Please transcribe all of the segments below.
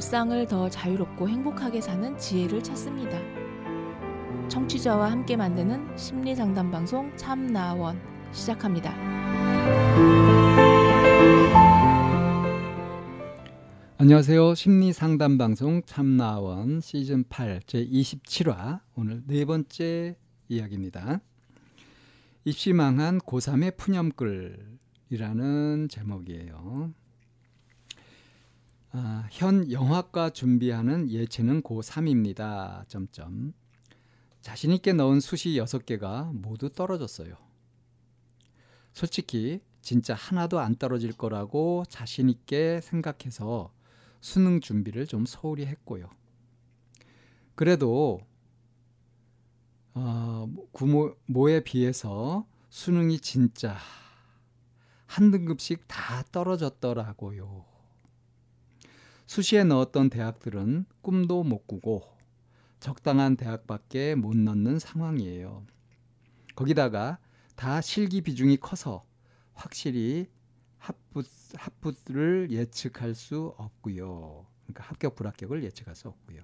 일상을 더 자유롭고 행복하게 사는 지혜를 찾습니다. 청취자와 함께 만드는 심리 상담 방송 참나원 시작합니다. 안녕하세요. 심리 상담 방송 참나원 시즌 8 제 27화 오늘 네 번째 이야기입니다. 입시 망한 고3의 푸념글이라는 제목이에요. 아, 현 영화과 준비하는 예체능 고3입니다. 점점. 자신 있게 넣은 수시 6개가 모두 떨어졌어요. 솔직히 진짜 하나도 안 떨어질 거라고 자신 있게 생각해서 수능 준비를 좀 소홀히 했고요. 그래도 어, 구모에 비해서 수능이 진짜 한 등급씩 다 떨어졌더라고요. 수시에 넣었던 대학들은 꿈도 못 꾸고 적당한 대학밖에 못 넣는 상황이에요. 거기다가 다 실기 비중이 커서 확실히 합부, 합부를 예측할 수 없고요. 그러니까 합격 불합격을 예측할 수 없고요.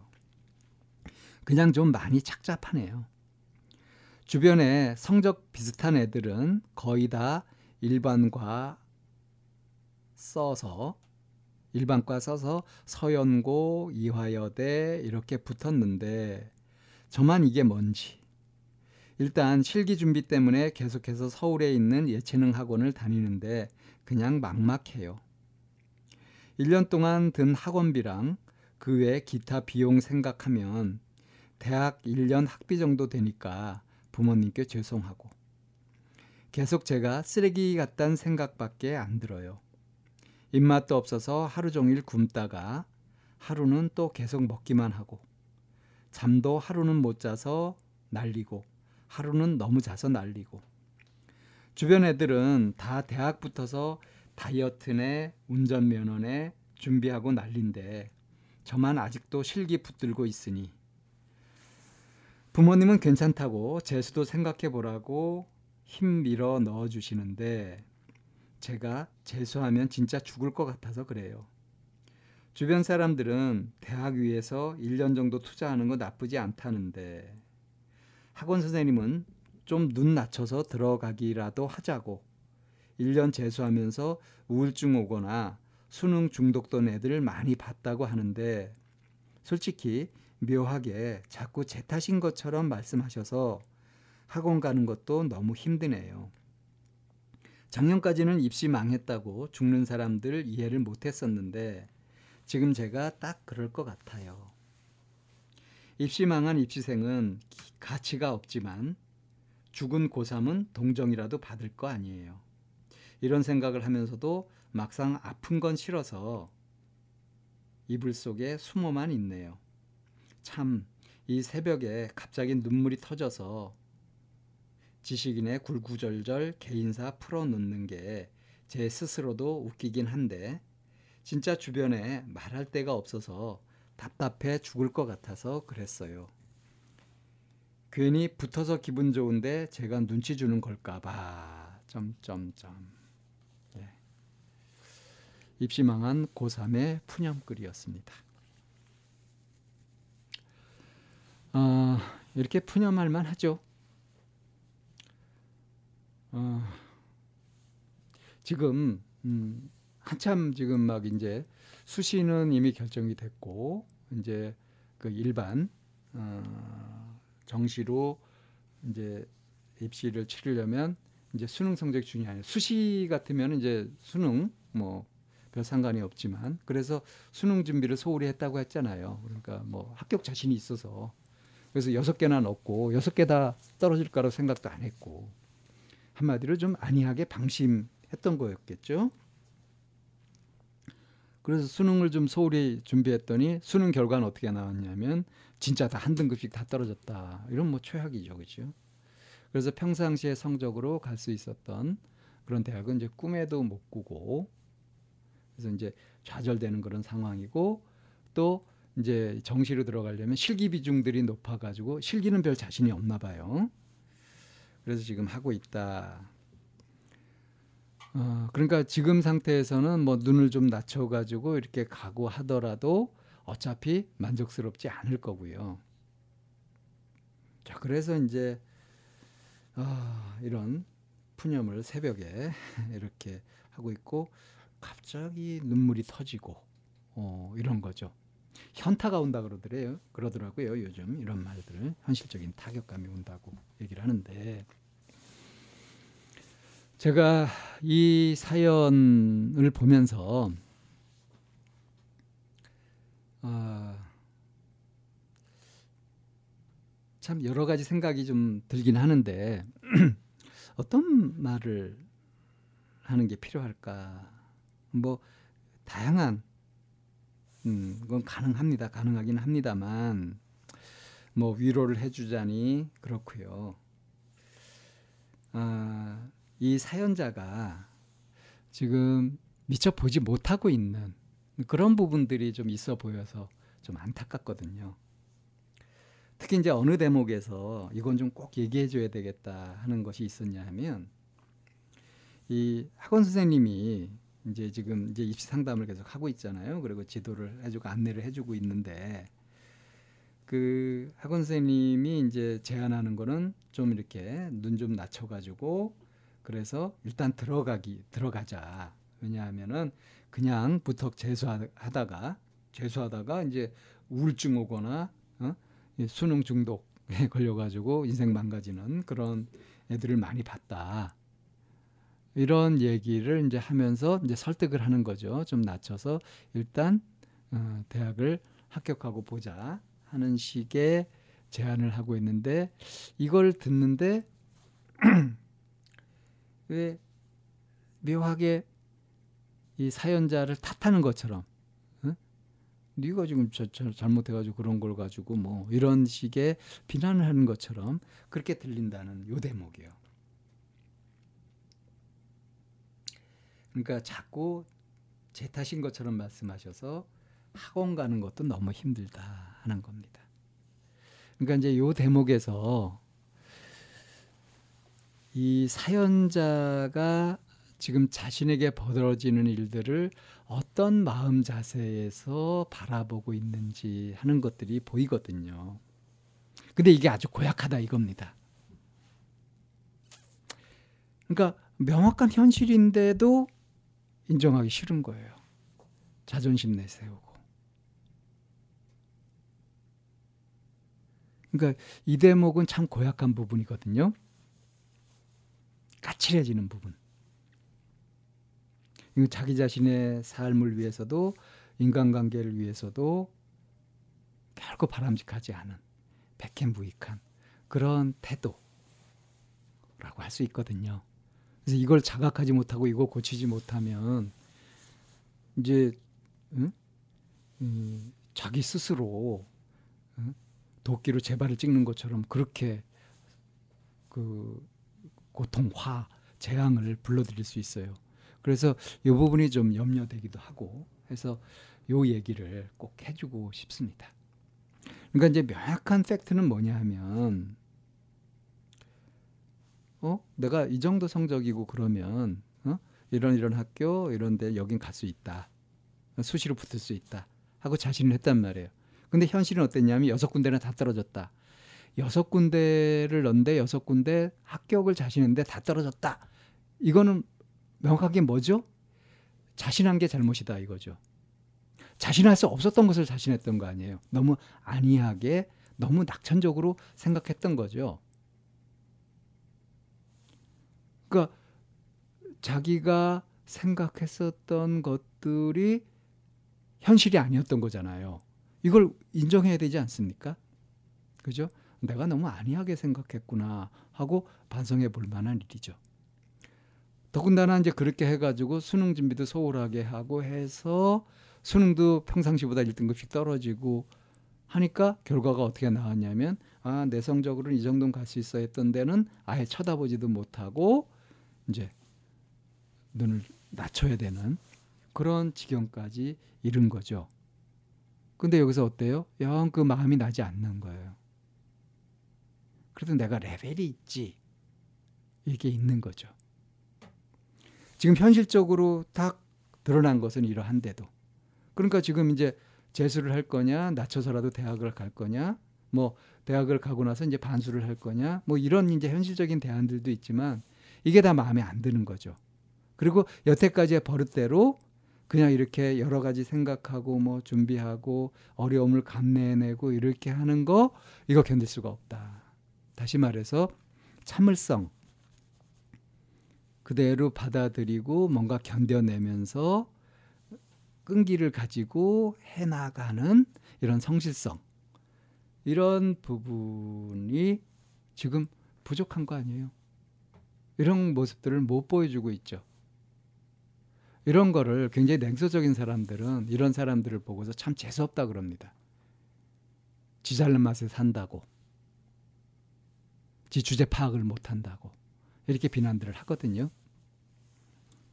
그냥 좀 많이 착잡하네요. 주변에 성적 비슷한 애들은 거의 다 일반과 써서 일반과 써서 서연고, 이화여대 이렇게 붙었는데 저만 이게 뭔지 일단 실기 준비 때문에 계속해서 서울에 있는 예체능 학원을 다니는데 그냥 막막해요. 1년 동안 든 학원비랑 그 외 기타 비용 생각하면 대학 1년 학비 정도 되니까 부모님께 죄송하고 계속 제가 쓰레기 같다는 생각밖에 안 들어요. 입맛도 없어서 하루 종일 굶다가 하루는 또 계속 먹기만 하고 잠도 하루는 못 자서 날리고 하루는 너무 자서 날리고. 주변 애들은 다 대학 붙어서 다이어트네 운전면허네 준비하고 난린데 저만 아직도 실기 붙들고 있으니. 부모님은 괜찮다고 재수도 생각해 보라고 힘 밀어 넣어 주시는데 제가 재수하면 진짜 죽을 것 같아서 그래요. 주변 사람들은 대학 위에서 1년 정도 투자하는 거 나쁘지 않다는데 학원 선생님은 좀 눈 낮춰서 들어가기라도 하자고 1년 재수하면서 우울증 오거나 수능 중독된 애들 많이 봤다고 하는데 솔직히 묘하게 자꾸 제 탓인 것처럼 말씀하셔서 학원 가는 것도 너무 힘드네요. 작년까지는 입시 망했다고 죽는 사람들 이해를 못했었는데 지금 제가 딱 그럴 것 같아요. 입시 망한 입시생은 가치가 없지만 죽은 고3은 동정이라도 받을 거 아니에요. 이런 생각을 하면서도 막상 아픈 건 싫어서 이불 속에 숨어만 있네요. 참, 이 새벽에 갑자기 눈물이 터져서 지식인의 굴구절절 개인사 풀어놓는 게 제 스스로도 웃기긴 한데 진짜 주변에 말할 데가 없어서 답답해 죽을 것 같아서 그랬어요. 괜히 붙어서 기분 좋은데 제가 눈치 주는 걸까봐 점점점 네. 입시망한 고3의 푸념글이었습니다. 어, 이렇게 푸념할 만하죠. 어, 지금 음, 한참 지금 막 이제 수시는 이미 결정이 됐고 이제 그 일반 어, 정시로 이제 입시를 치르려면 이제 수능 성적 중요해요. 수시 같으면 이제 수능 뭐 별 상관이 없지만 그래서 수능 준비를 소홀히 했다고 했잖아요. 그러니까 뭐 합격 자신이 있어서 그래서 여섯 개나 넣고 여섯 개 다 떨어질 거라고 생각도 안 했고 한마디로 좀 안이하게 방심했던 거였겠죠. 그래서 수능을 좀 소홀히 준비했더니 수능 결과는 어떻게 나왔냐면 진짜 다 한 등급씩 다 떨어졌다. 이런 뭐 최악이죠, 그렇죠? 그래서 평상시에 성적으로 갈 수 있었던 그런 대학은 이제 꿈에도 못 꾸고 그래서 이제 좌절되는 그런 상황이고 또 이제 정시로 들어가려면 실기 비중들이 높아가지고 실기는 별 자신이 없나 봐요. 그래서 지금 하고 있다. 어, 그러니까 지금 상태에서는 뭐 눈을 좀 낮춰가지고 이렇게 가고 하더라도 어차피 만족스럽지 않을 거고요. 자, 그래서 이제 아, 이런 푸념을 새벽에 이렇게 하고 있고 갑자기 눈물이 터지고 어, 이런 거죠. 현타가 온다 그러더래요. 그러더라고요. 요즘 이런 말들을 현실적인 타격감이 온다고 얘기를 하는데 제가 이 사연을 보면서 어, 참 여러 가지 생각이 좀 들긴 하는데 어떤 말을 하는 게 필요할까? 뭐 다양한 음, 그건 가능합니다. 가능하긴 합니다만 뭐 위로를 해주자니 그렇고요. 아, 이 사연자가 지금 미처 보지 못하고 있는 그런 부분들이 좀 있어 보여서 좀 안타깝거든요. 특히 이제 어느 대목에서 이건 좀 꼭 얘기해 줘야 되겠다 하는 것이 있었냐 하면 이 학원 선생님이 이제 지금 이제 입시 상담을 계속 하고 있잖아요. 그리고 지도를 해주고 안내를 해주고 있는데 그 학원 선생님이 이제 제안하는 거는 좀 이렇게 눈 좀 낮춰가지고 그래서 일단 들어가기 들어가자. 왜냐하면은 그냥 부턱 재수하다가 재수하다가 이제 우울증 오거나 어? 수능 중독에 걸려가지고 인생 망가지는 그런 애들을 많이 봤다. 이런 얘기를 이제 하면서 이제 설득을 하는 거죠. 좀 낮춰서 일단 어, 대학을 합격하고 보자 하는 식의 제안을 하고 있는데 이걸 듣는데 왜 묘하게 이 사연자를 탓하는 것처럼 어? 네가 지금 저, 저 잘못해가지고 그런 걸 가지고 뭐 이런 식의 비난을 하는 것처럼 그렇게 들린다는 요 대목이요. 그러니까 자꾸 제 탓인 것처럼 말씀하셔서 학원 가는 것도 너무 힘들다 하는 겁니다. 그러니까 이제 요 대목에서 이 사연자가 지금 자신에게 벌어지는 일들을 어떤 마음 자세에서 바라보고 있는지 하는 것들이 보이거든요. 근데 이게 아주 고약하다 이겁니다. 그러니까 명확한 현실인데도 인정하기 싫은 거예요. 자존심 내세우고. 그러니까 이 대목은 참 고약한 부분이거든요. 까칠해지는 부분. 자기 자신의 삶을 위해서도 인간관계를 위해서도 결코 바람직하지 않은 백행무익한 그런 태도라고 할 수 있거든요. 그래서 이걸 자각하지 못하고 이거 고치지 못하면 이제 응? 음, 자기 스스로 응? 도끼로 재발을 찍는 것처럼 그렇게 그 고통, 화, 재앙을 불러들일 수 있어요. 그래서 이 부분이 좀 염려되기도 하고 해서 요 얘기를 꼭 해주고 싶습니다. 그러니까 이제 명확한 팩트는 뭐냐 하면 어 내가 이 정도 성적이고 그러면 어? 이런 이런 학교 이런데 여긴 갈 수 있다 수시로 붙을 수 있다 하고 자신을 했단 말이에요. 근데 현실은 어땠냐면 여섯 군데나 다 떨어졌다. 여섯 군데를 넣는데 여섯 군데 합격을 자신했는데 다 떨어졌다. 이거는 명확하게 뭐죠? 자신한 게 잘못이다 이거죠. 자신할 수 없었던 것을 자신했던 거 아니에요. 너무 안이하게 너무 낙천적으로 생각했던 거죠. 그러니까 자기가 생각했었던 것들이 현실이 아니었던 거잖아요. 이걸 인정해야 되지 않습니까? 그죠? 내가 너무 안이하게 생각했구나 하고 반성해 볼 만한 일이죠. 더군다나 이제 그렇게 해가지고 수능 준비도 소홀하게 하고 해서 수능도 평상시보다 1등급씩 떨어지고 하니까 결과가 어떻게 나왔냐면 아 내성적으로는 이 정도는 갈 수 있어 했던 데는 아예 쳐다보지도 못하고 이제 눈을 낮춰야 되는 그런 지경까지 이른 거죠. 근데 여기서 어때요? 영 그 마음이 나지 않는 거예요. 그래도 내가 레벨이 있지. 이게 있는 거죠. 지금 현실적으로 딱 드러난 것은 이러한데도. 그러니까 지금 이제 재수를 할 거냐, 낮춰서라도 대학을 갈 거냐, 뭐 대학을 가고 나서 이제 반수를 할 거냐, 뭐 이런 이제 현실적인 대안들도 있지만 이게 다 마음에 안 드는 거죠. 그리고 여태까지의 버릇대로 그냥 이렇게 여러 가지 생각하고 뭐 준비하고 어려움을 감내해내고 이렇게 하는 거 이거 견딜 수가 없다. 다시 말해서 참을성 그대로 받아들이고 뭔가 견뎌내면서 끈기를 가지고 해나가는 이런 성실성 이런 부분이 지금 부족한 거 아니에요? 이런 모습들을 못 보여주고 있죠. 이런 거를 굉장히 냉소적인 사람들은 이런 사람들을 보고서 참 재수없다 그럽니다. 지 잘난 맛에 산다고. 지 주제 파악을 못 한다고. 이렇게 비난들을 하거든요.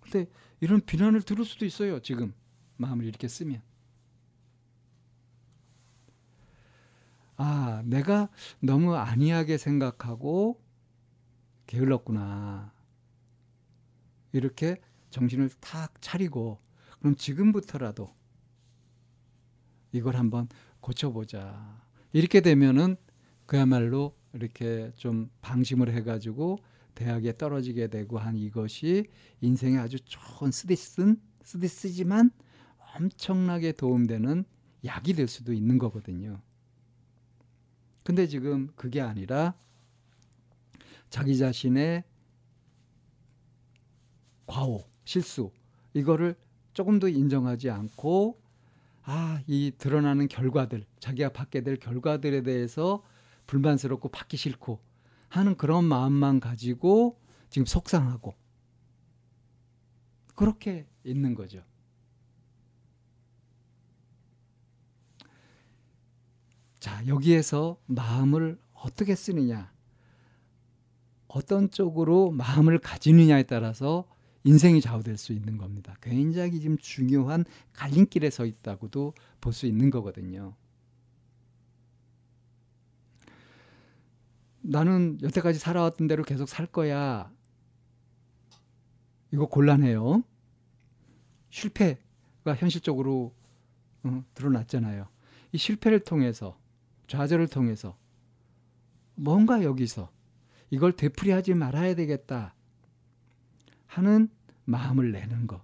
근데 이런 비난을 들을 수도 있어요, 지금. 마음을 이렇게 쓰면. 아, 내가 너무 안이하게 생각하고 게을렀구나. 이렇게 정신을 탁 차리고 그럼 지금부터라도 이걸 한번 고쳐보자. 이렇게 되면은 그야말로 이렇게 좀 방심을 해가지고 대학에 떨어지게 되고 한 이것이 인생에 아주 좋은 쓰디쓴 쓰디쓰지만 엄청나게 도움되는 약이 될 수도 있는 거거든요. 근데 지금 그게 아니라 자기 자신의 과오, 실수 이거를 조금도 인정하지 않고 아, 이 드러나는 결과들, 자기가 받게 될 결과들에 대해서 불만스럽고 받기 싫고 하는 그런 마음만 가지고 지금 속상하고 그렇게 있는 거죠. 자, 여기에서 마음을 어떻게 쓰느냐, 어떤 쪽으로 마음을 가지느냐에 따라서 인생이 좌우될 수 있는 겁니다. 굉장히 지금 중요한 갈림길에 서 있다고도 볼 수 있는 거거든요. 나는 여태까지 살아왔던 대로 계속 살 거야. 이거 곤란해요. 실패가 현실적으로 어, 드러났잖아요. 이 실패를 통해서 좌절을 통해서 뭔가 여기서 이걸 되풀이하지 말아야 되겠다 하는 마음을 내는 것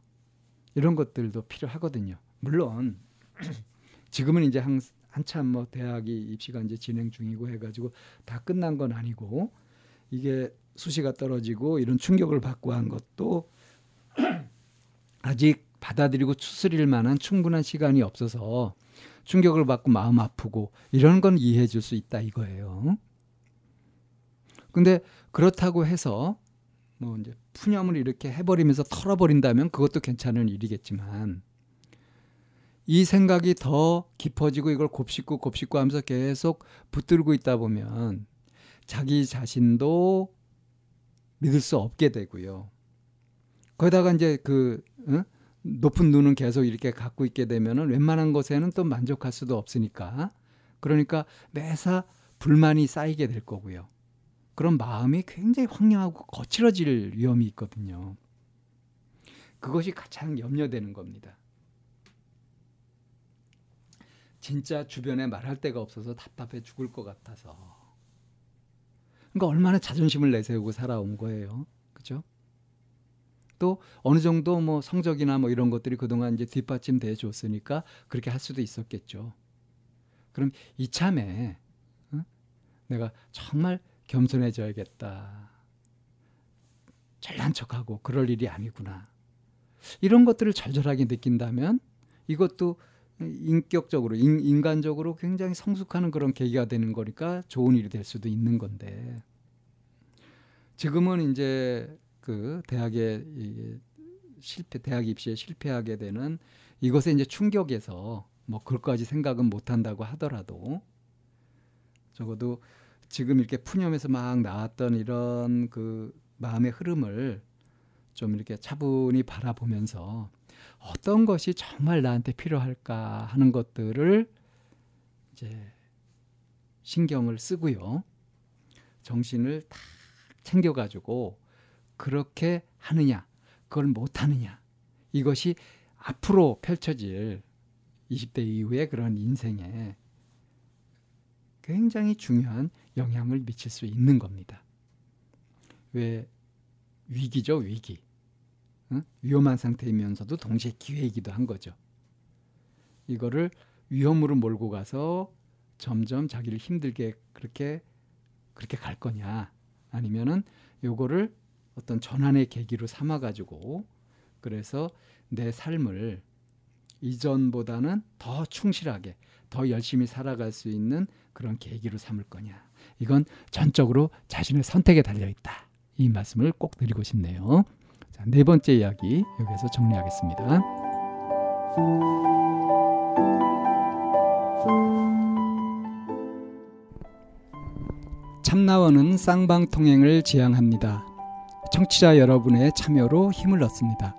이런 것들도 필요하거든요. 물론 지금은 이제 한, 한참 뭐 대학이 입시가 이제 진행 중이고 해가지고 다 끝난 건 아니고 이게 수시가 떨어지고 이런 충격을 받고 한 것도 아직 받아들이고 추스릴 만한 충분한 시간이 없어서 충격을 받고 마음 아프고 이런 건 이해해 줄 수 있다 이거예요. 근데 그렇다고 해서 뭐 이제 푸념을 이렇게 해버리면서 털어버린다면 그것도 괜찮은 일이겠지만 이 생각이 더 깊어지고 이걸 곱씹고 곱씹고 하면서 계속 붙들고 있다 보면 자기 자신도 믿을 수 없게 되고요. 거기다가 이제 그 응? 높은 눈은 계속 이렇게 갖고 있게 되면은 웬만한 것에는 또 만족할 수도 없으니까 그러니까 매사 불만이 쌓이게 될 거고요. 그런 마음이 굉장히 황량하고 거칠어질 위험이 있거든요. 그것이 가장 염려되는 겁니다. 진짜 주변에 말할 데가 없어서 답답해 죽을 것 같아서. 그러니까 얼마나 자존심을 내세우고 살아온 거예요. 그죠? 또 어느 정도 뭐 성적이나 뭐 이런 것들이 그동안 이제 뒷받침돼 줬으니까 그렇게 할 수도 있었겠죠. 그럼 이참에 어? 내가 정말 겸손해져야겠다. 잘난 척하고 그럴 일이 아니구나. 이런 것들을 절절하게 느낀다면 이것도 인격적으로 인, 간적으로 굉장히 성숙하는 그런 계기가 되는 거니까 좋은 일이 될 수도 있는 건데 지금은 이제 그 대학에 실패 대학 입시에 실패하게 되는 이것에 이제 충격에서 뭐 그것까지 생각은 못 한다고 하더라도 적어도 지금 이렇게 푸념에서 막 나왔던 이런 그 마음의 흐름을 좀 이렇게 차분히 바라보면서 어떤 것이 정말 나한테 필요할까 하는 것들을 이제 신경을 쓰고요. 정신을 다 챙겨가지고 그렇게 하느냐, 그걸 못하느냐. 이것이 앞으로 펼쳐질 20대 이후의 그런 인생에 굉장히 중요한 영향을 미칠 수 있는 겁니다. 왜 위기죠, 위기. 응? 위험한 상태이면서도 동시에 기회이기도 한 거죠. 이거를 위험으로 몰고 가서 점점 자기를 힘들게 그렇게 그렇게 갈 거냐 아니면은 요거를 어떤 전환의 계기로 삼아 가지고 그래서 내 삶을 이전보다는 더 충실하게 더 열심히 살아갈 수 있는 그런 계기로 삼을 거냐 이건 전적으로 자신의 선택에 달려 있다 이 말씀을 꼭 드리고 싶네요 자, 네 번째 이야기 여기서 정리하겠습니다. 참나원은 쌍방통행을 지향합니다. 청취자 여러분의 참여로 힘을 얻습니다.